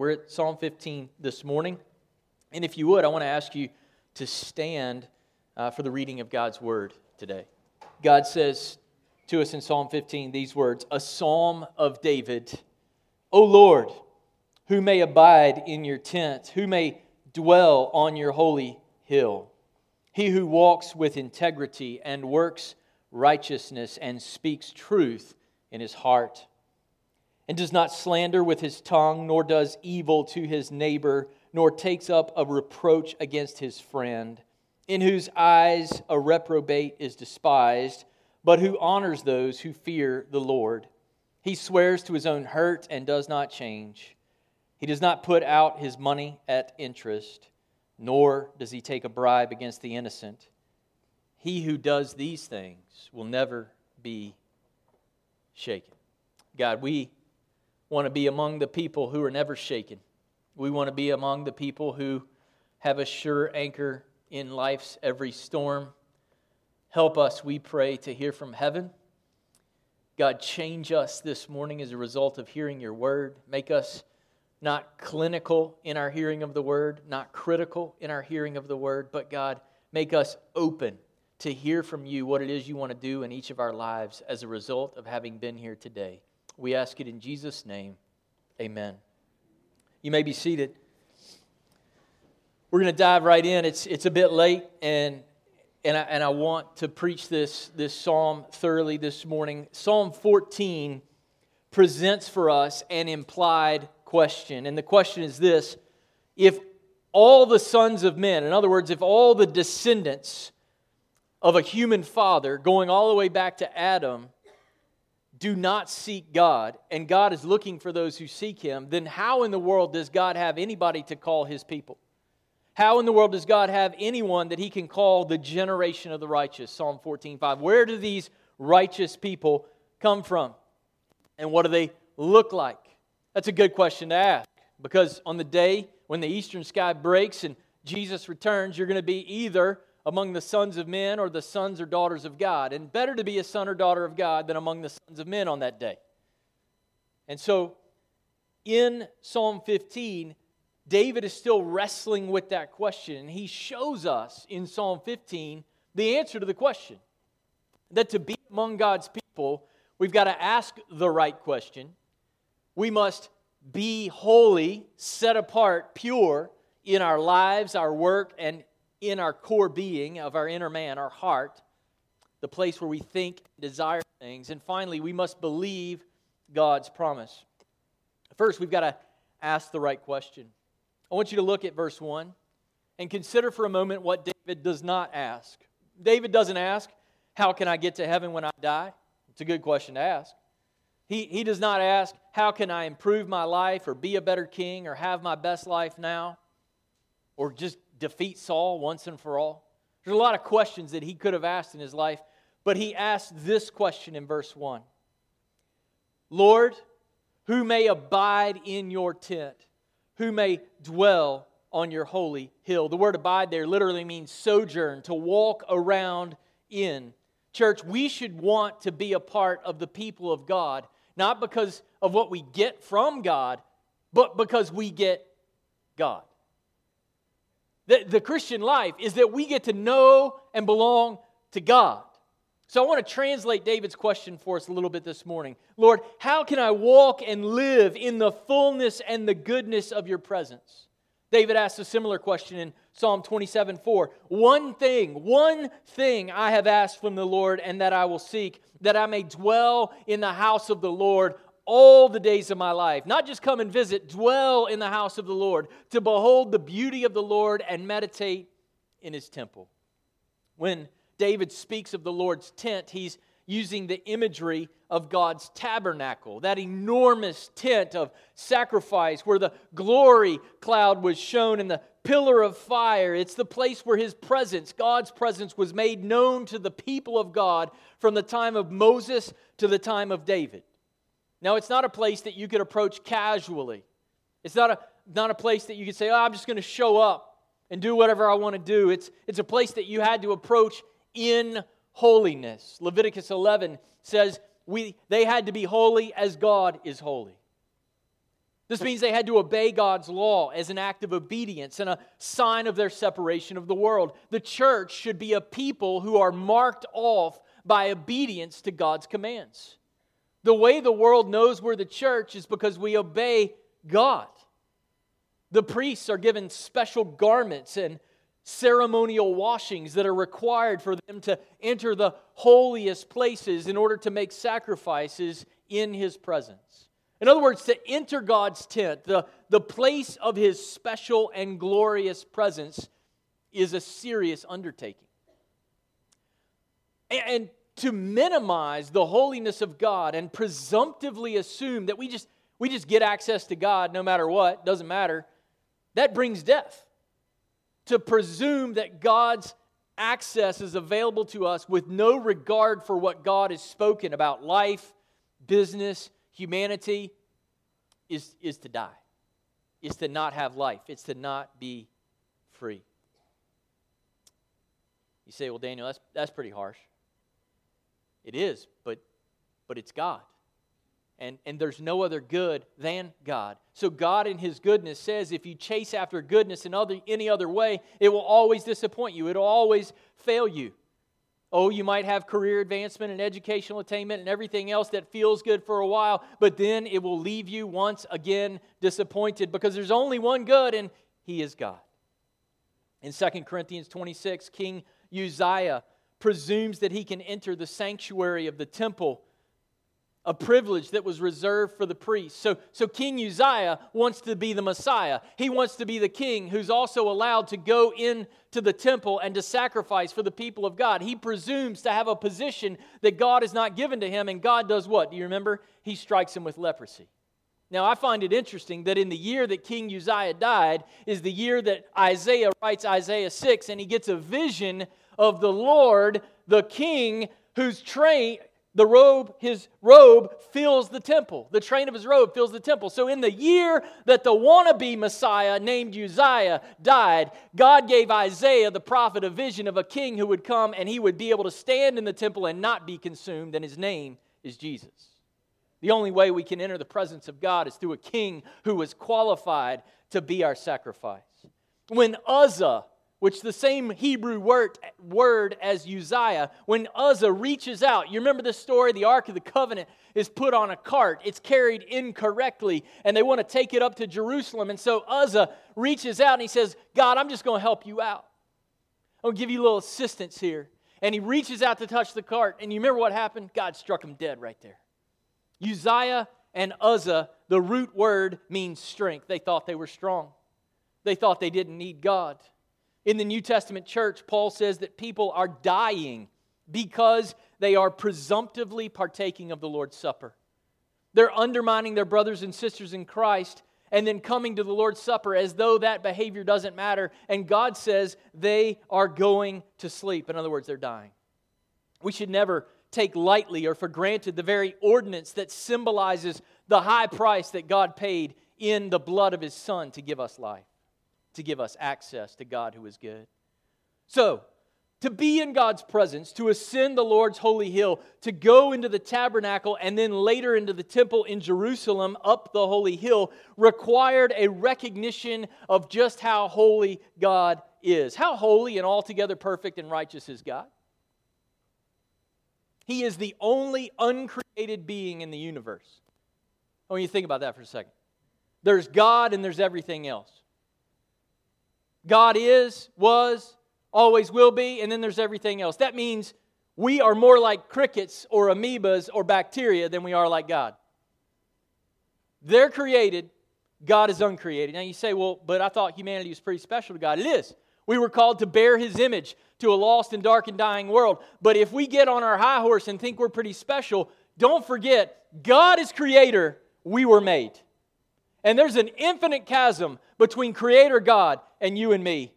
We're at Psalm 15 this morning. And if you would, I want to ask you to stand uh, for the reading of God's word today. God says to us in Psalm 15 these words A psalm of David, O Lord, who may abide in your tent, who may dwell on your holy hill. He who walks with integrity and works righteousness and speaks truth in his heart and does not slander with his tongue, nor does evil to his neighbor, nor takes up a reproach against his friend, in whose eyes a reprobate is despised, but who honors those who fear the Lord. He swears to his own hurt and does not change. He does not put out his money at interest, nor does he take a bribe against the innocent. He who does these things will never be shaken. God, we want to be among the people who are never shaken. We want to be among the people who have a sure anchor in life's every storm. Help us, we pray, to hear from heaven. God, change us this morning as a result of hearing your word. Make us not clinical in our hearing of the word, not critical in our hearing of the word, but God, make us open to hear from you what it is you want to do in each of our lives as a result of having been here today. We ask it in Jesus' name. Amen. You may be seated. We're going to dive right in. It's, it's a bit late, and, and, I, and I want to preach this, this psalm thoroughly this morning. Psalm 14 presents for us an implied question. And the question is this If all the sons of men, in other words, if all the descendants of a human father, going all the way back to Adam, do not seek God, and God is looking for those who seek Him, then how in the world does God have anybody to call His people? How in the world does God have anyone that He can call the generation of the righteous? Psalm 14 5. Where do these righteous people come from? And what do they look like? That's a good question to ask because on the day when the eastern sky breaks and Jesus returns, you're going to be either among the sons of men or the sons or daughters of God. And better to be a son or daughter of God than among the sons of men on that day. And so in Psalm 15, David is still wrestling with that question. And he shows us in Psalm 15 the answer to the question that to be among God's people, we've got to ask the right question. We must be holy, set apart, pure in our lives, our work, and in our core being of our inner man, our heart, the place where we think, desire things. And finally, we must believe God's promise. First, we've got to ask the right question. I want you to look at verse 1 and consider for a moment what David does not ask. David doesn't ask, How can I get to heaven when I die? It's a good question to ask. He, he does not ask, How can I improve my life or be a better king or have my best life now? Or just defeat Saul once and for all? There's a lot of questions that he could have asked in his life, but he asked this question in verse 1 Lord, who may abide in your tent, who may dwell on your holy hill. The word abide there literally means sojourn, to walk around in. Church, we should want to be a part of the people of God, not because of what we get from God, but because we get God. The, the Christian life is that we get to know and belong to God. So I want to translate David's question for us a little bit this morning. Lord, how can I walk and live in the fullness and the goodness of your presence? David asked a similar question in Psalm 27 4. One thing, one thing I have asked from the Lord, and that I will seek, that I may dwell in the house of the Lord all the days of my life. Not just come and visit, dwell in the house of the Lord, to behold the beauty of the Lord and meditate in his temple. When David speaks of the Lord's tent, he's using the imagery of God's tabernacle, that enormous tent of sacrifice where the glory cloud was shown and the pillar of fire. It's the place where his presence, God's presence, was made known to the people of God from the time of Moses to the time of David. Now, it's not a place that you could approach casually. It's not a, not a place that you could say, oh, I'm just going to show up and do whatever I want to do. It's, it's a place that you had to approach in holiness. Leviticus 11 says we, they had to be holy as God is holy. This means they had to obey God's law as an act of obedience and a sign of their separation of the world. The church should be a people who are marked off by obedience to God's commands. The way the world knows we're the church is because we obey God. The priests are given special garments and ceremonial washings that are required for them to enter the holiest places in order to make sacrifices in His presence. In other words, to enter God's tent, the, the place of his special and glorious presence, is a serious undertaking. And, and to minimize the holiness of God and presumptively assume that we just, we just get access to God no matter what, doesn't matter, that brings death. To presume that God's access is available to us with no regard for what God has spoken about life, business, humanity is, is to die, is to not have life, it's to not be free. You say, well, Daniel, that's, that's pretty harsh. It is, but, but it's God. And, and there's no other good than God. So God in his goodness says if you chase after goodness in other, any other way, it will always disappoint you. It will always fail you. Oh, you might have career advancement and educational attainment and everything else that feels good for a while, but then it will leave you once again disappointed because there's only one good, and He is God. In 2 Chronicles 26, King Uzziah presumes that he can enter the sanctuary of the temple a privilege that was reserved for the priests. So, so King Uzziah wants to be the Messiah. He wants to be the king who's also allowed to go into the temple and to sacrifice for the people of God. He presumes to have a position that God has not given to him, and God does what? Do you remember? He strikes him with leprosy. Now, I find it interesting that in the year that King Uzziah died is the year that Isaiah writes Isaiah 6, and he gets a vision of the Lord, the king, whose train, the robe, his robe fills the temple. The train of his robe fills the temple. So, in the year that the wannabe Messiah named Uzziah died, God gave Isaiah, the prophet, a vision of a king who would come and he would be able to stand in the temple and not be consumed, and his name is Jesus. The only way we can enter the presence of God is through a king who was qualified to be our sacrifice. When Uzzah, which the same Hebrew word, word as Uzziah, when Uzzah reaches out, you remember the story? The Ark of the Covenant is put on a cart. It's carried incorrectly, and they want to take it up to Jerusalem. And so Uzzah reaches out and he says, God, I'm just going to help you out. I'm going to give you a little assistance here. And he reaches out to touch the cart. And you remember what happened? God struck him dead right there. Uzziah and Uzzah, the root word means strength. They thought they were strong, they thought they didn't need God. In the New Testament church, Paul says that people are dying because they are presumptively partaking of the Lord's Supper. They're undermining their brothers and sisters in Christ and then coming to the Lord's Supper as though that behavior doesn't matter. And God says they are going to sleep. In other words, they're dying. We should never take lightly or for granted the very ordinance that symbolizes the high price that God paid in the blood of His Son to give us life to give us access to God who is good. So, to be in God's presence, to ascend the Lord's holy hill, to go into the tabernacle and then later into the temple in Jerusalem up the holy hill required a recognition of just how holy God is. How holy and altogether perfect and righteous is God? He is the only uncreated being in the universe. I want you to think about that for a second. There's God and there's everything else. God is, was, always will be, and then there's everything else. That means we are more like crickets or amoebas or bacteria than we are like God. They're created, God is uncreated. Now you say, well, but I thought humanity was pretty special to God. It is. We were called to bear his image to a lost and dark and dying world. But if we get on our high horse and think we're pretty special, don't forget, God is creator, we were made. And there's an infinite chasm between Creator God and you and me.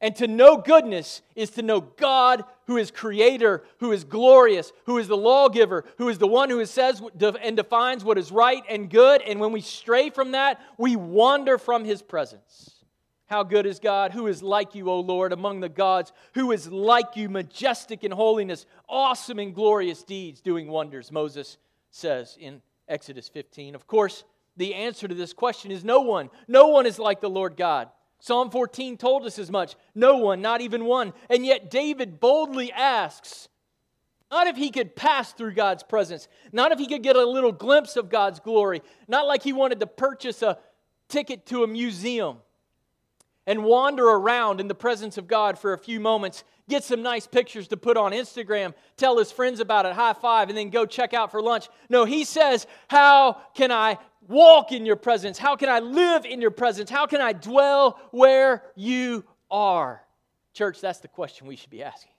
And to know goodness is to know God who is creator, who is glorious, who is the lawgiver, who is the one who says and defines what is right and good. And when we stray from that, we wander from his presence. How good is God? Who is like you, O Lord, among the gods? Who is like you, majestic in holiness, awesome in glorious deeds, doing wonders? Moses says in Exodus 15. Of course, the answer to this question is no one. No one is like the Lord God. Psalm 14 told us as much. No one, not even one. And yet David boldly asks, not if he could pass through God's presence, not if he could get a little glimpse of God's glory, not like he wanted to purchase a ticket to a museum and wander around in the presence of God for a few moments, get some nice pictures to put on Instagram, tell his friends about it, high five, and then go check out for lunch. No, he says, How can I walk in your presence? How can I live in your presence? How can I dwell where you are? Church, that's the question we should be asking.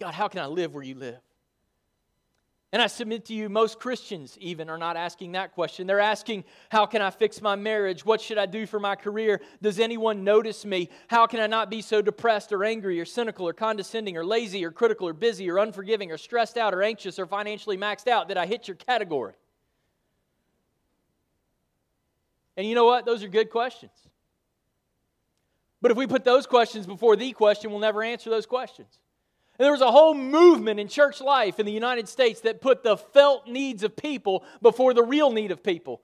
God, how can I live where you live? And I submit to you, most Christians even are not asking that question. They're asking, How can I fix my marriage? What should I do for my career? Does anyone notice me? How can I not be so depressed or angry or cynical or condescending or lazy or critical or busy or unforgiving or stressed out or anxious or financially maxed out? that I hit your category? And you know what? Those are good questions. But if we put those questions before the question, we'll never answer those questions. And there was a whole movement in church life in the United States that put the felt needs of people before the real need of people.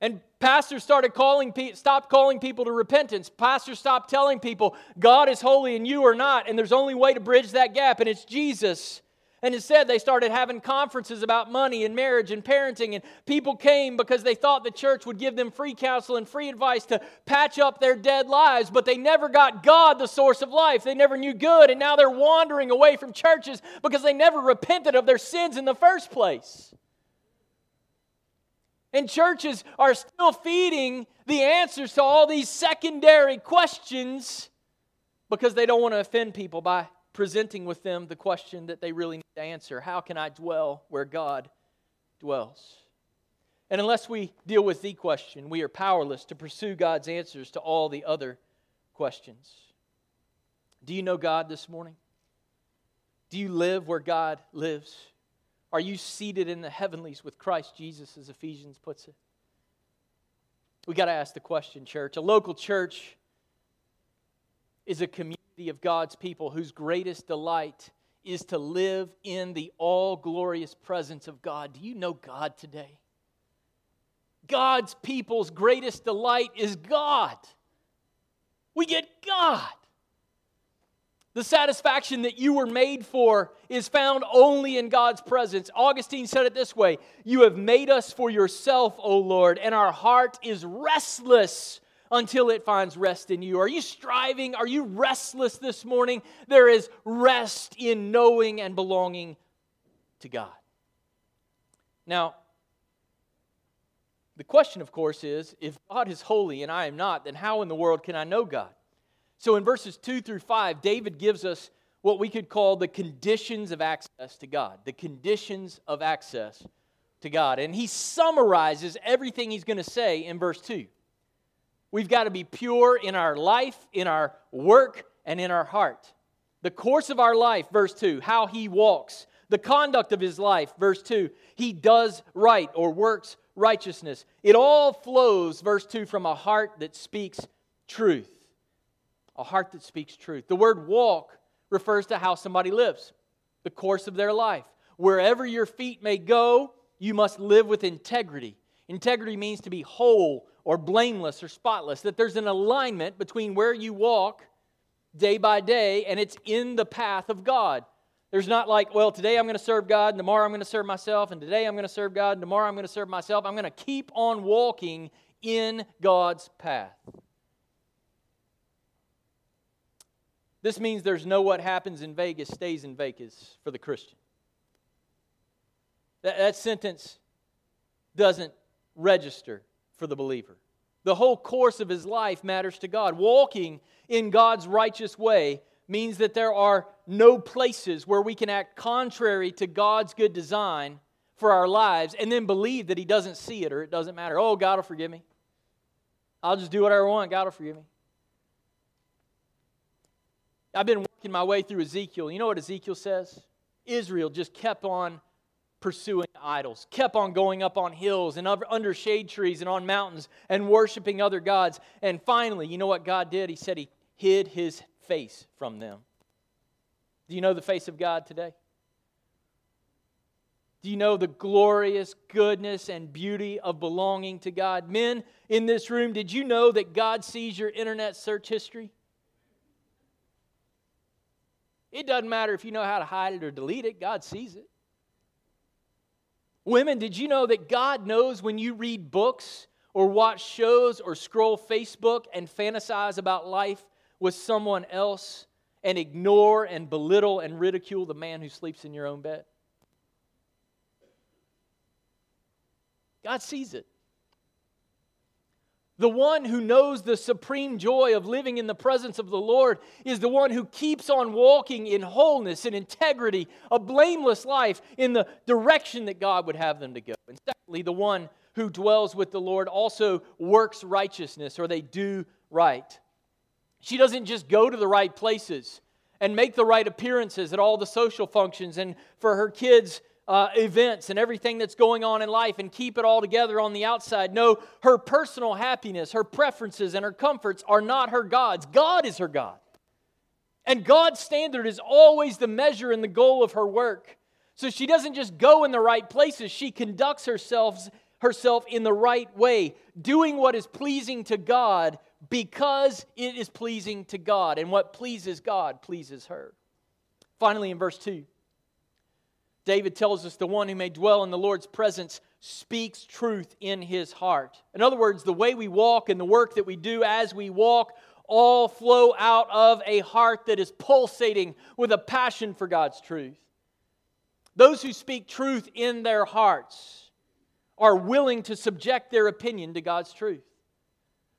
And pastors started calling, stopped calling people to repentance. Pastors stopped telling people God is holy and you are not, and there's only way to bridge that gap, and it's Jesus. And instead, they started having conferences about money and marriage and parenting. And people came because they thought the church would give them free counsel and free advice to patch up their dead lives. But they never got God, the source of life. They never knew good. And now they're wandering away from churches because they never repented of their sins in the first place. And churches are still feeding the answers to all these secondary questions because they don't want to offend people by presenting with them the question that they really need to answer How can I dwell where God dwells? And unless we deal with the question, we are powerless to pursue God's answers to all the other questions. Do you know God this morning? Do you live where God lives? Are you seated in the heavenlies with Christ Jesus, as Ephesians puts it? We got to ask the question, church. A local church is a community of God's people whose greatest delight is to live in the all glorious presence of God. Do you know God today? God's people's greatest delight is God. We get God. The satisfaction that you were made for is found only in God's presence. Augustine said it this way You have made us for yourself, O Lord, and our heart is restless until it finds rest in you. Are you striving? Are you restless this morning? There is rest in knowing and belonging to God. Now, the question, of course, is if God is holy and I am not, then how in the world can I know God? So in verses 2 through 5, David gives us what we could call the conditions of access to God. The conditions of access to God. And he summarizes everything he's going to say in verse 2. We've got to be pure in our life, in our work, and in our heart. The course of our life, verse 2, how he walks. The conduct of his life, verse 2, he does right or works righteousness. It all flows, verse 2, from a heart that speaks truth. A heart that speaks truth. The word walk refers to how somebody lives, the course of their life. Wherever your feet may go, you must live with integrity. Integrity means to be whole or blameless or spotless, that there's an alignment between where you walk day by day and it's in the path of God. There's not like, well, today I'm going to serve God, and tomorrow I'm going to serve myself, and today I'm going to serve God, and tomorrow I'm going to serve myself. I'm going to keep on walking in God's path. This means there's no what happens in Vegas stays in Vegas for the Christian. That, that sentence doesn't register for the believer. The whole course of his life matters to God. Walking in God's righteous way means that there are no places where we can act contrary to God's good design for our lives and then believe that He doesn't see it or it doesn't matter. Oh, God will forgive me. I'll just do whatever I want. God will forgive me. I've been working my way through Ezekiel. You know what Ezekiel says? Israel just kept on pursuing idols, kept on going up on hills and under shade trees and on mountains and worshiping other gods. And finally, you know what God did? He said He hid His face from them. Do you know the face of God today? Do you know the glorious goodness and beauty of belonging to God? Men in this room, did you know that God sees your internet search history? It doesn't matter if you know how to hide it or delete it, God sees it. Women, did you know that God knows when you read books or watch shows or scroll Facebook and fantasize about life with someone else and ignore and belittle and ridicule the man who sleeps in your own bed? God sees it. The one who knows the supreme joy of living in the presence of the Lord is the one who keeps on walking in wholeness and integrity, a blameless life in the direction that God would have them to go. And secondly, the one who dwells with the Lord also works righteousness, or they do right. She doesn't just go to the right places and make the right appearances at all the social functions and for her kids uh, events and everything that's going on in life and keep it all together on the outside. No, her personal happiness, her preferences, and her comforts are not her God's. God is her God. And God's standard is always the measure and the goal of her work. So she doesn't just go in the right places, she conducts herself, herself in the right way, doing what is pleasing to God because it is pleasing to God. And what pleases God pleases her. Finally, in verse 2. David tells us the one who may dwell in the Lord's presence speaks truth in his heart. In other words, the way we walk and the work that we do as we walk all flow out of a heart that is pulsating with a passion for God's truth. Those who speak truth in their hearts are willing to subject their opinion to God's truth.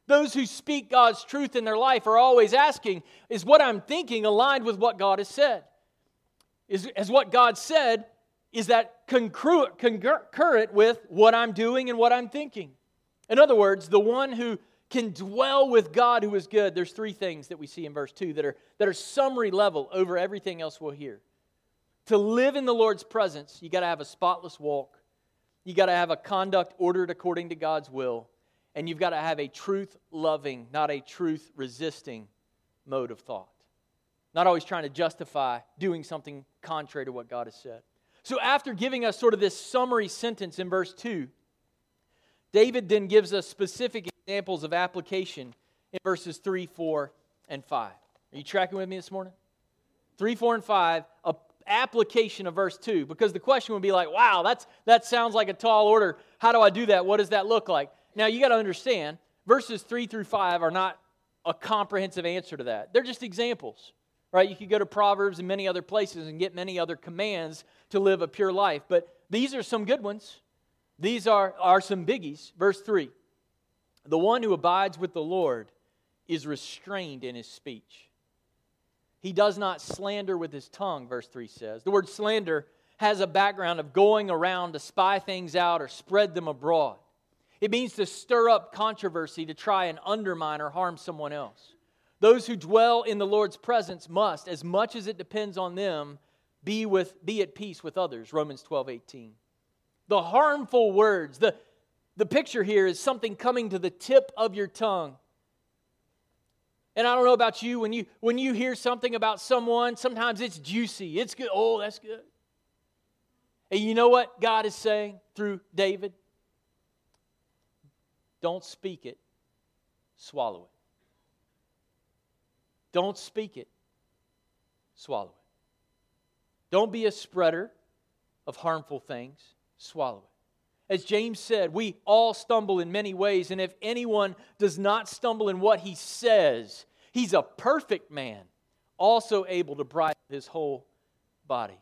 Those who speak God's truth in their life are always asking, is what I'm thinking aligned with what God has said? Is, has what God said is that concurrent, concurrent with what I'm doing and what I'm thinking. In other words, the one who can dwell with God who is good. There's three things that we see in verse 2 that are, that are summary level over everything else we'll hear. To live in the Lord's presence, you got to have a spotless walk, you got to have a conduct ordered according to God's will, and you've got to have a truth loving, not a truth resisting mode of thought. Not always trying to justify doing something contrary to what God has said. So, after giving us sort of this summary sentence in verse 2, David then gives us specific examples of application in verses 3, 4, and 5. Are you tracking with me this morning? 3, 4, and 5, a application of verse 2 because the question would be like wow that's that sounds like a tall order. How do i do that? What does that look like? Now you got to understand verses 3 through 5 are not a comprehensive answer to that. They're just examples right? You could go to Proverbs and many other places and get many other commands to live a pure life. But these are some good ones. These are, are some biggies. Verse 3 The one who abides with the Lord is restrained in his speech. He does not slander with his tongue, verse 3 says. The word slander has a background of going around to spy things out or spread them abroad. It means to stir up controversy to try and undermine or harm someone else. Those who dwell in the Lord's presence must, as much as it depends on them, be, with, be at peace with others. Romans 12, 18. The harmful words, the, the picture here is something coming to the tip of your tongue. And I don't know about you, when you when you hear something about someone, sometimes it's juicy. It's good. Oh, that's good. And you know what God is saying through David? Don't speak it, swallow it. Don't speak it, swallow it. Don't be a spreader of harmful things, swallow it. As James said, we all stumble in many ways, and if anyone does not stumble in what he says, he's a perfect man, also able to bridle his whole body.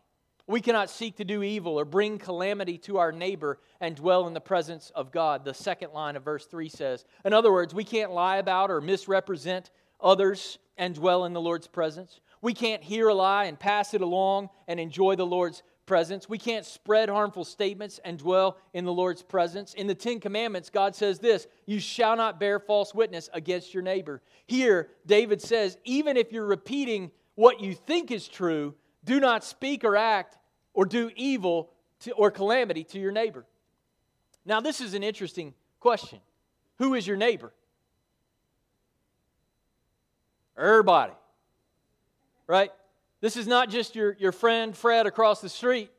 We cannot seek to do evil or bring calamity to our neighbor and dwell in the presence of God. The second line of verse 3 says. In other words, we can't lie about or misrepresent others and dwell in the Lord's presence. We can't hear a lie and pass it along and enjoy the Lord's presence. We can't spread harmful statements and dwell in the Lord's presence. In the Ten Commandments, God says this You shall not bear false witness against your neighbor. Here, David says, even if you're repeating what you think is true, do not speak or act or do evil to, or calamity to your neighbor. Now, this is an interesting question. Who is your neighbor? Everybody. Right? This is not just your, your friend Fred across the street.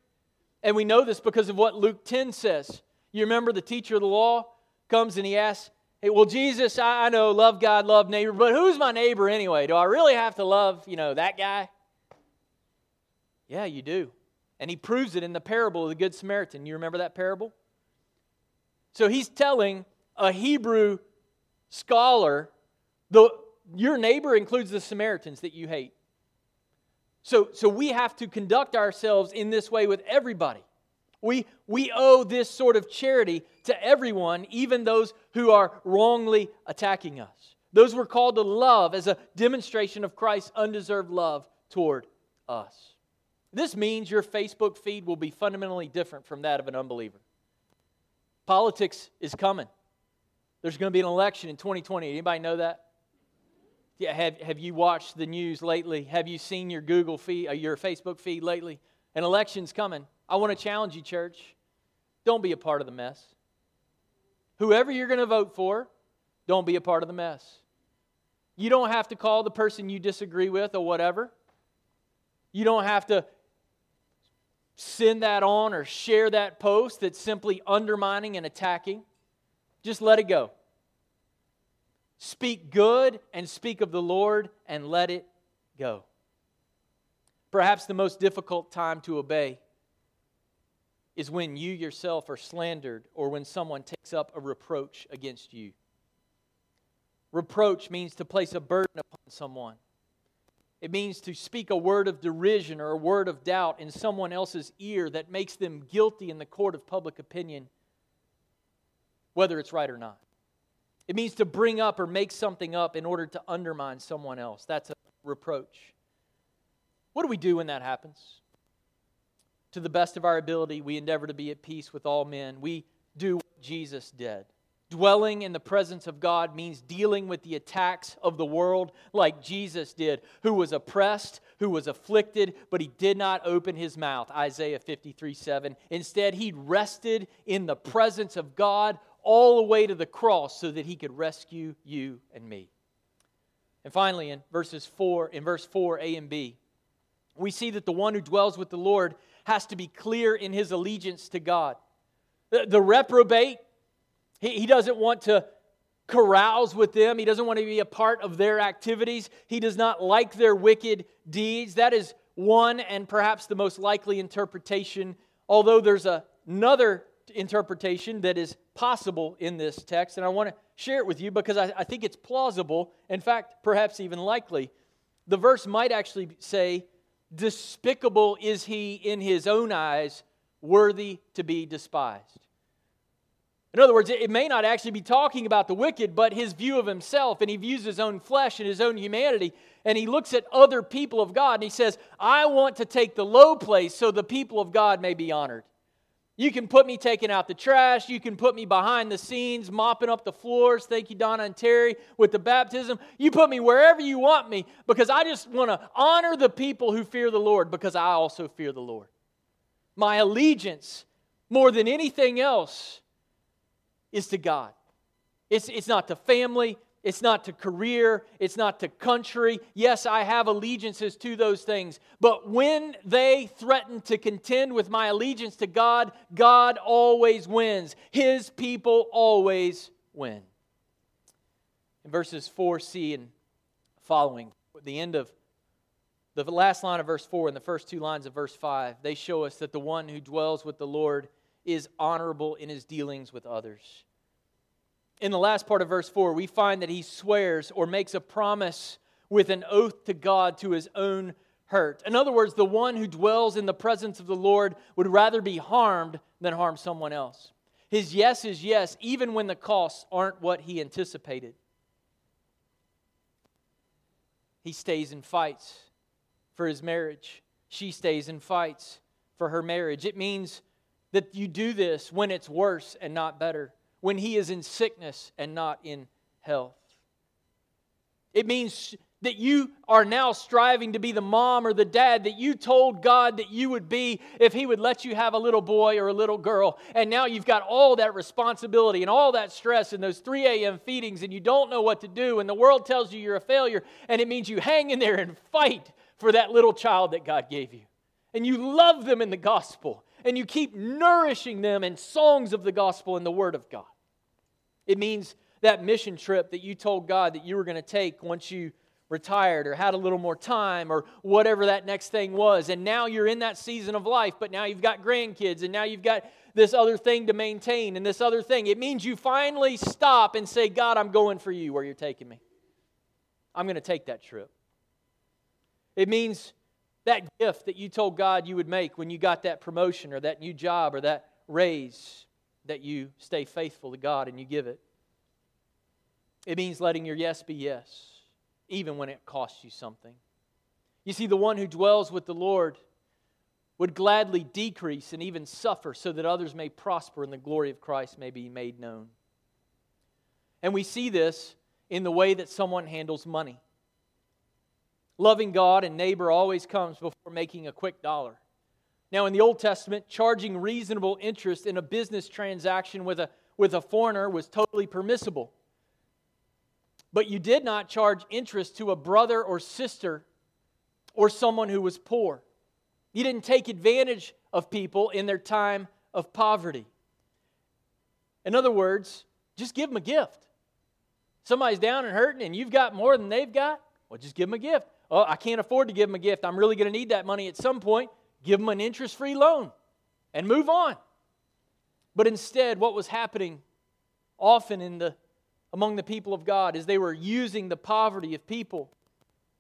And we know this because of what Luke 10 says. You remember the teacher of the law comes and he asks, Hey, well, Jesus, I know, love God, love neighbor, but who's my neighbor anyway? Do I really have to love, you know, that guy? Yeah, you do. And he proves it in the parable of the Good Samaritan. You remember that parable? So he's telling a Hebrew scholar, the, your neighbor includes the Samaritans that you hate. So, so we have to conduct ourselves in this way with everybody. We, we owe this sort of charity to everyone, even those who are wrongly attacking us. Those we're called to love as a demonstration of Christ's undeserved love toward us. This means your Facebook feed will be fundamentally different from that of an unbeliever. Politics is coming. There's going to be an election in 2020. Anybody know that? Yeah, have, have you watched the news lately? Have you seen your Google feed, uh, your Facebook feed lately? An election's coming. I want to challenge you, church. Don't be a part of the mess. Whoever you're going to vote for, don't be a part of the mess. You don't have to call the person you disagree with or whatever. You don't have to send that on or share that post that's simply undermining and attacking. Just let it go. Speak good and speak of the Lord and let it go. Perhaps the most difficult time to obey is when you yourself are slandered or when someone takes up a reproach against you. Reproach means to place a burden upon someone. It means to speak a word of derision or a word of doubt in someone else's ear that makes them guilty in the court of public opinion, whether it's right or not. It means to bring up or make something up in order to undermine someone else. That's a reproach. What do we do when that happens? To the best of our ability, we endeavor to be at peace with all men. We do what Jesus did. Dwelling in the presence of God means dealing with the attacks of the world like Jesus did, who was oppressed, who was afflicted, but he did not open his mouth. Isaiah 53 7. Instead, he rested in the presence of God all the way to the cross so that he could rescue you and me. And finally, in verses 4, in verse 4, A and B, we see that the one who dwells with the Lord has to be clear in his allegiance to God. The, the reprobate, he, he doesn't want to carouse with them. He doesn't want to be a part of their activities. He does not like their wicked deeds. That is one and perhaps the most likely interpretation, although there's a, another interpretation that is possible in this text, and I want to share it with you because I, I think it's plausible, in fact, perhaps even likely. The verse might actually say, Despicable is he in his own eyes, worthy to be despised. In other words, it may not actually be talking about the wicked, but his view of himself, and he views his own flesh and his own humanity, and he looks at other people of God, and he says, I want to take the low place so the people of God may be honored. You can put me taking out the trash. You can put me behind the scenes mopping up the floors. Thank you, Donna and Terry, with the baptism. You put me wherever you want me because I just want to honor the people who fear the Lord because I also fear the Lord. My allegiance, more than anything else, is to God. It's, it's not to family, it's not to career. It's not to country. Yes, I have allegiances to those things. But when they threaten to contend with my allegiance to God, God always wins. His people always win. In verses 4c and following, the end of the last line of verse 4 and the first two lines of verse 5, they show us that the one who dwells with the Lord is honorable in his dealings with others in the last part of verse 4, we find that he swears or makes a promise with an oath to God to his own hurt. In other words, the one who dwells in the presence of the Lord would rather be harmed than harm someone else. His yes is yes, even when the costs aren't what he anticipated. He stays and fights for his marriage. She stays and fights for her marriage. It means that you do this when it's worse and not better when he is in sickness and not in health. It means that you are now striving to be the mom or the dad that you told God that you would be if He would let you have a little boy or a little girl. And now you've got all that responsibility and all that stress and those 3 a.m. feedings, and you don't know what to do, and the world tells you you're a failure, and it means you hang in there and fight for that little child that God gave you. And you love them in the gospel, and you keep nourishing them in songs of the gospel and the Word of God. It means that mission trip that you told God that you were going to take once you retired or had a little more time or whatever that next thing was. And now you're in that season of life, but now you've got grandkids and now you've got this other thing to maintain and this other thing. It means you finally stop and say, God, I'm going for you where you're taking me. I'm going to take that trip. It means that gift that you told God you would make when you got that promotion or that new job or that raise, that you stay faithful to God and you give it. It means letting your yes be yes, even when it costs you something. You see, the one who dwells with the Lord would gladly decrease and even suffer so that others may prosper and the glory of Christ may be made known. And we see this in the way that someone handles money. Loving God and neighbor always comes before making a quick dollar. Now, in the Old Testament, charging reasonable interest in a business transaction with a, with a foreigner was totally permissible. But you did not charge interest to a brother or sister or someone who was poor. You didn't take advantage of people in their time of poverty. In other words, just give them a gift. Somebody's down and hurting and you've got more than they've got, well, just give them a gift. Oh, I can't afford to give them a gift. I'm really going to need that money at some point. Give them an interest free loan and move on. But instead, what was happening often in the, among the people of God is they were using the poverty of people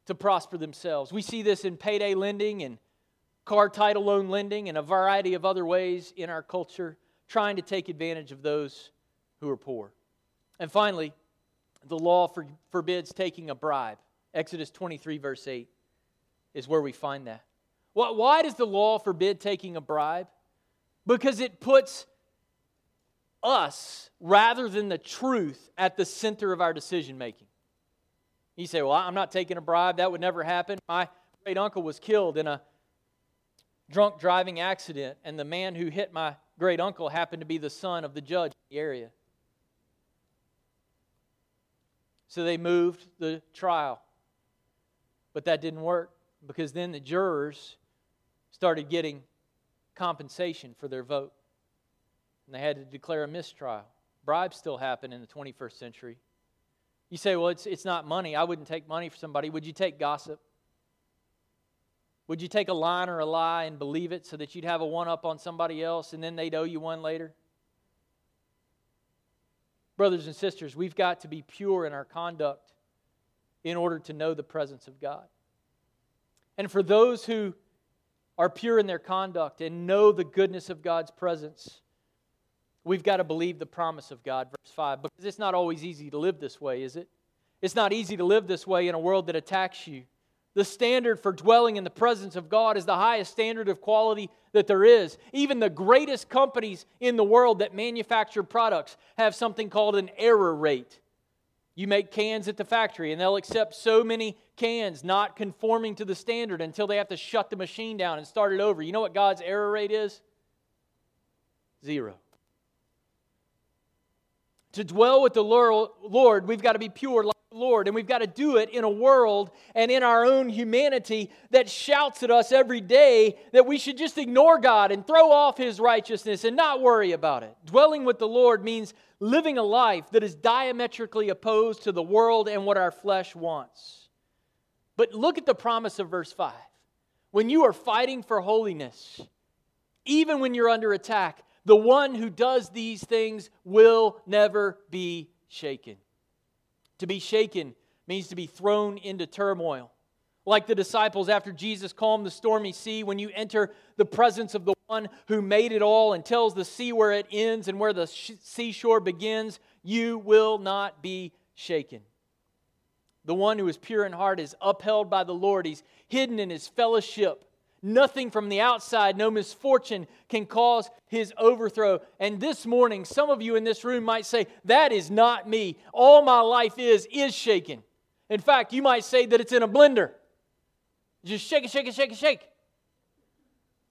to prosper themselves. We see this in payday lending and car title loan lending and a variety of other ways in our culture, trying to take advantage of those who are poor. And finally, the law for, forbids taking a bribe. Exodus 23, verse 8, is where we find that. Why does the law forbid taking a bribe? Because it puts us, rather than the truth, at the center of our decision making. You say, Well, I'm not taking a bribe. That would never happen. My great uncle was killed in a drunk driving accident, and the man who hit my great uncle happened to be the son of the judge in the area. So they moved the trial. But that didn't work because then the jurors started getting compensation for their vote. And they had to declare a mistrial. Bribes still happen in the 21st century. You say, well, it's, it's not money. I wouldn't take money for somebody. Would you take gossip? Would you take a line or a lie and believe it so that you'd have a one up on somebody else and then they'd owe you one later? Brothers and sisters, we've got to be pure in our conduct in order to know the presence of God. And for those who are pure in their conduct and know the goodness of God's presence, we've got to believe the promise of God, verse 5, because it's not always easy to live this way, is it? It's not easy to live this way in a world that attacks you. The standard for dwelling in the presence of God is the highest standard of quality that there is. Even the greatest companies in the world that manufacture products have something called an error rate. You make cans at the factory, and they'll accept so many cans not conforming to the standard until they have to shut the machine down and start it over. You know what God's error rate is? Zero. To dwell with the Lord, we've got to be pure like the Lord, and we've got to do it in a world and in our own humanity that shouts at us every day that we should just ignore God and throw off His righteousness and not worry about it. Dwelling with the Lord means living a life that is diametrically opposed to the world and what our flesh wants. But look at the promise of verse 5. When you are fighting for holiness, even when you're under attack, the one who does these things will never be shaken. To be shaken means to be thrown into turmoil. Like the disciples after Jesus calmed the stormy sea, when you enter the presence of the one who made it all and tells the sea where it ends and where the seashore begins, you will not be shaken. The one who is pure in heart is upheld by the Lord. He's hidden in his fellowship Nothing from the outside, no misfortune can cause his overthrow. And this morning, some of you in this room might say, That is not me. All my life is, is shaken. In fact, you might say that it's in a blender. Just shake it, shake it, shake it, shake.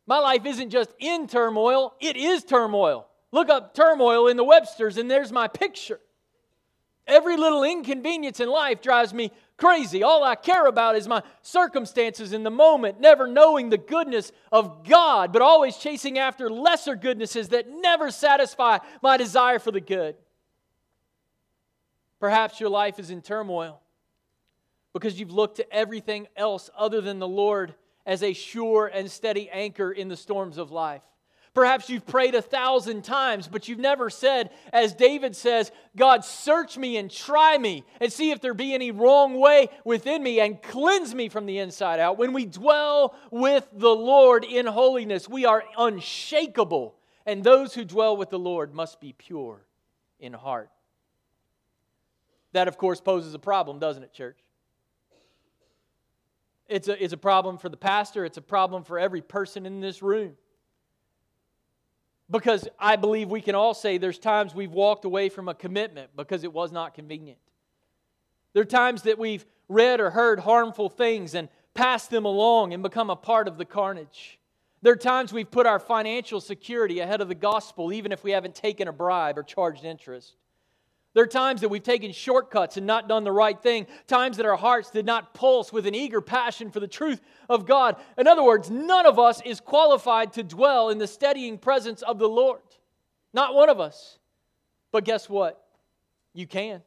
My life isn't just in turmoil, it is turmoil. Look up turmoil in the Webster's, and there's my picture. Every little inconvenience in life drives me crazy. All I care about is my circumstances in the moment, never knowing the goodness of God, but always chasing after lesser goodnesses that never satisfy my desire for the good. Perhaps your life is in turmoil because you've looked to everything else other than the Lord as a sure and steady anchor in the storms of life. Perhaps you've prayed a thousand times, but you've never said, as David says, God, search me and try me and see if there be any wrong way within me and cleanse me from the inside out. When we dwell with the Lord in holiness, we are unshakable. And those who dwell with the Lord must be pure in heart. That, of course, poses a problem, doesn't it, church? It's a, it's a problem for the pastor, it's a problem for every person in this room. Because I believe we can all say there's times we've walked away from a commitment because it was not convenient. There are times that we've read or heard harmful things and passed them along and become a part of the carnage. There are times we've put our financial security ahead of the gospel, even if we haven't taken a bribe or charged interest. There are times that we've taken shortcuts and not done the right thing, times that our hearts did not pulse with an eager passion for the truth of God. In other words, none of us is qualified to dwell in the steadying presence of the Lord. Not one of us. But guess what? You can.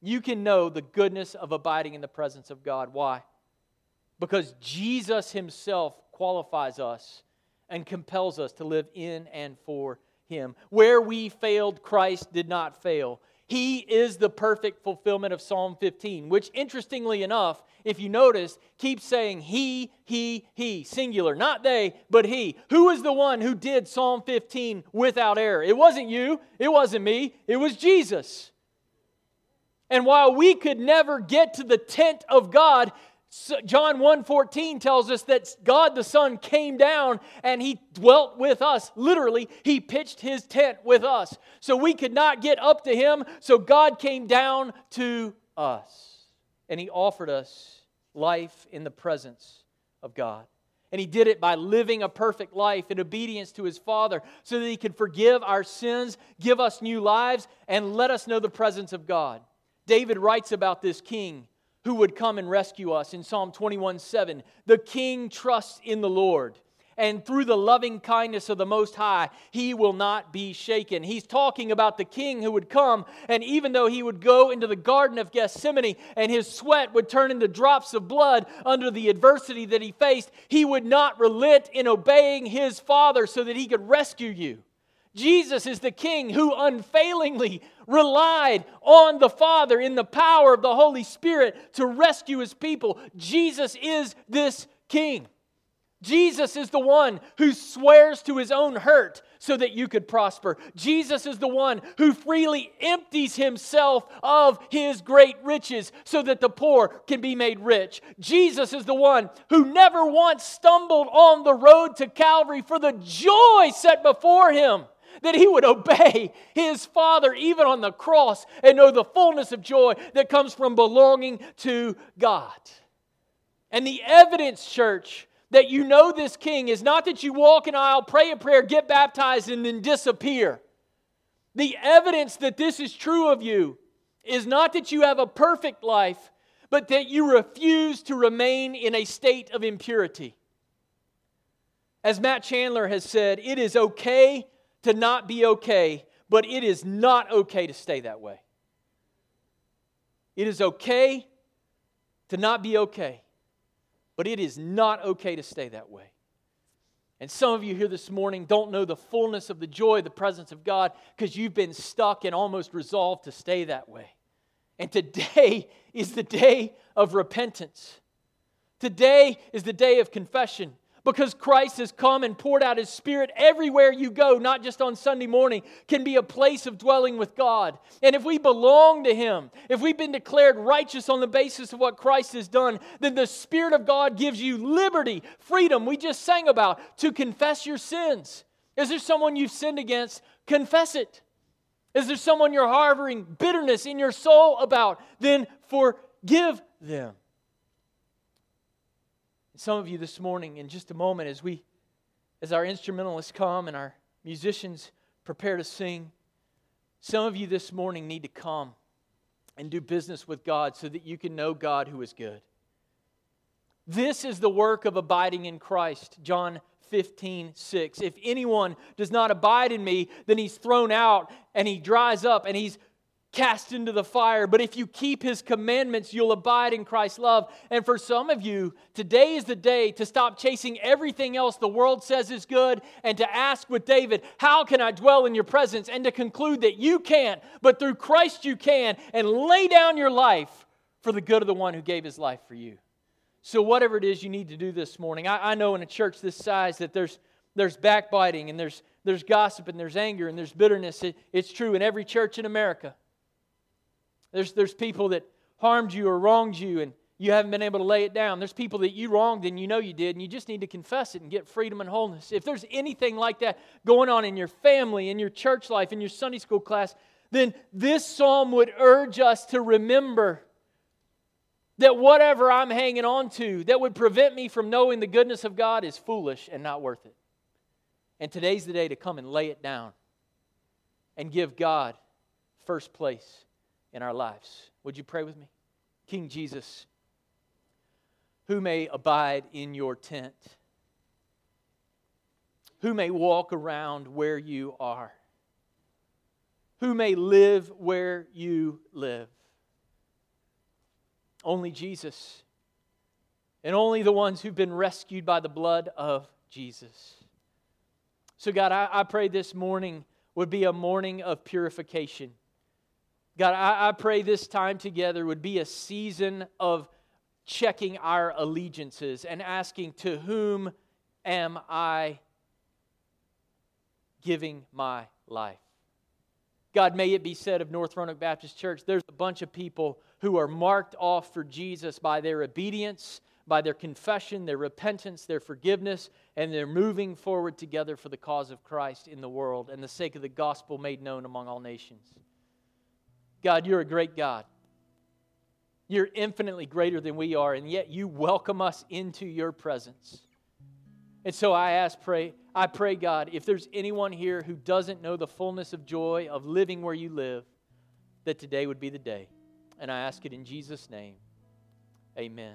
You can know the goodness of abiding in the presence of God. Why? Because Jesus Himself qualifies us and compels us to live in and for Him. Where we failed, Christ did not fail. He is the perfect fulfillment of Psalm 15, which, interestingly enough, if you notice, keeps saying he, he, he, singular. Not they, but he. Who is the one who did Psalm 15 without error? It wasn't you, it wasn't me, it was Jesus. And while we could never get to the tent of God, John 1:14 tells us that God the Son came down and he dwelt with us. Literally, he pitched his tent with us. So we could not get up to him, so God came down to us. And he offered us life in the presence of God. And he did it by living a perfect life in obedience to his Father so that he could forgive our sins, give us new lives, and let us know the presence of God. David writes about this king who would come and rescue us in Psalm 21 7. The king trusts in the Lord, and through the loving kindness of the Most High, he will not be shaken. He's talking about the king who would come, and even though he would go into the Garden of Gethsemane and his sweat would turn into drops of blood under the adversity that he faced, he would not relent in obeying his Father so that he could rescue you. Jesus is the King who unfailingly relied on the Father in the power of the Holy Spirit to rescue his people. Jesus is this King. Jesus is the one who swears to his own hurt so that you could prosper. Jesus is the one who freely empties himself of his great riches so that the poor can be made rich. Jesus is the one who never once stumbled on the road to Calvary for the joy set before him that he would obey his Father even on the cross and know the fullness of joy that comes from belonging to God. And the evidence, church, that you know this king is not that you walk an aisle, pray a prayer, get baptized, and then disappear. The evidence that this is true of you is not that you have a perfect life, but that you refuse to remain in a state of impurity. As Matt Chandler has said, it is okay to not be okay, but it is not okay to stay that way. It is okay to not be okay, but it is not okay to stay that way. And some of you here this morning don't know the fullness of the joy, the presence of God, because you've been stuck and almost resolved to stay that way. And today is the day of repentance. Today is the day of confession because Christ has come and poured out his spirit everywhere you go, not just on Sunday morning, can be a place of dwelling with God. And if we belong to him, if we've been declared righteous on the basis of what Christ has done, then the spirit of God gives you liberty, freedom, we just sang about, to confess your sins. Is there someone you've sinned against? Confess it. Is there someone you're harboring bitterness in your soul about? Then forgive them. Some of you this morning, in just a moment, as we, as our instrumentalists come and our musicians prepare to sing, some of you this morning need to come and do business with God so that you can know God who is good. This is the work of abiding in Christ. John 15, 6. If anyone does not abide in me, then he's thrown out and he dries up and he's cast into the fire. But if you keep his commandments, you'll abide in Christ's love. And for some of you, today is the day to stop chasing everything else the world says is good and to ask with David, How can I dwell in your presence? And to conclude that you can't, but through Christ you can, and lay down your life for the good of the one who gave his life for you. So, whatever it is you need to do this morning, I, I know in a church this size that there's, there's backbiting and there's, there's gossip and there's anger and there's bitterness. It, it's true in every church in America. There's, there's people that harmed you or wronged you and you haven't been able to lay it down. There's people that you wronged and you know you did, and you just need to confess it and get freedom and wholeness. If there's anything like that going on in your family, in your church life, in your Sunday school class, then this psalm would urge us to remember that whatever I'm hanging on to that would prevent me from knowing the goodness of God is foolish and not worth it. And today's the day to come and lay it down and give God first place in our lives. Would you pray with me? King Jesus, who may abide in your tent, who may walk around where you are, who may live where you live. Only Jesus. And only the ones who've been rescued by the blood of Jesus. So, God, I, I pray this morning would be a morning of purification. God, I, I pray this time together would be a season of checking our allegiances and asking, To whom am I giving my life? God, may it be said of North Roanoke Baptist Church, there's a bunch of people who are marked off for Jesus by their obedience, by their confession, their repentance, their forgiveness, and they're moving forward together for the cause of Christ in the world and the sake of the gospel made known among all nations. God, you're a great God. You're infinitely greater than we are, and yet you welcome us into your presence. And so I ask, pray, I pray, God, if there's anyone here who doesn't know the fullness of joy of living where you live, that today would be the day. And I ask it in Jesus' name. Amen.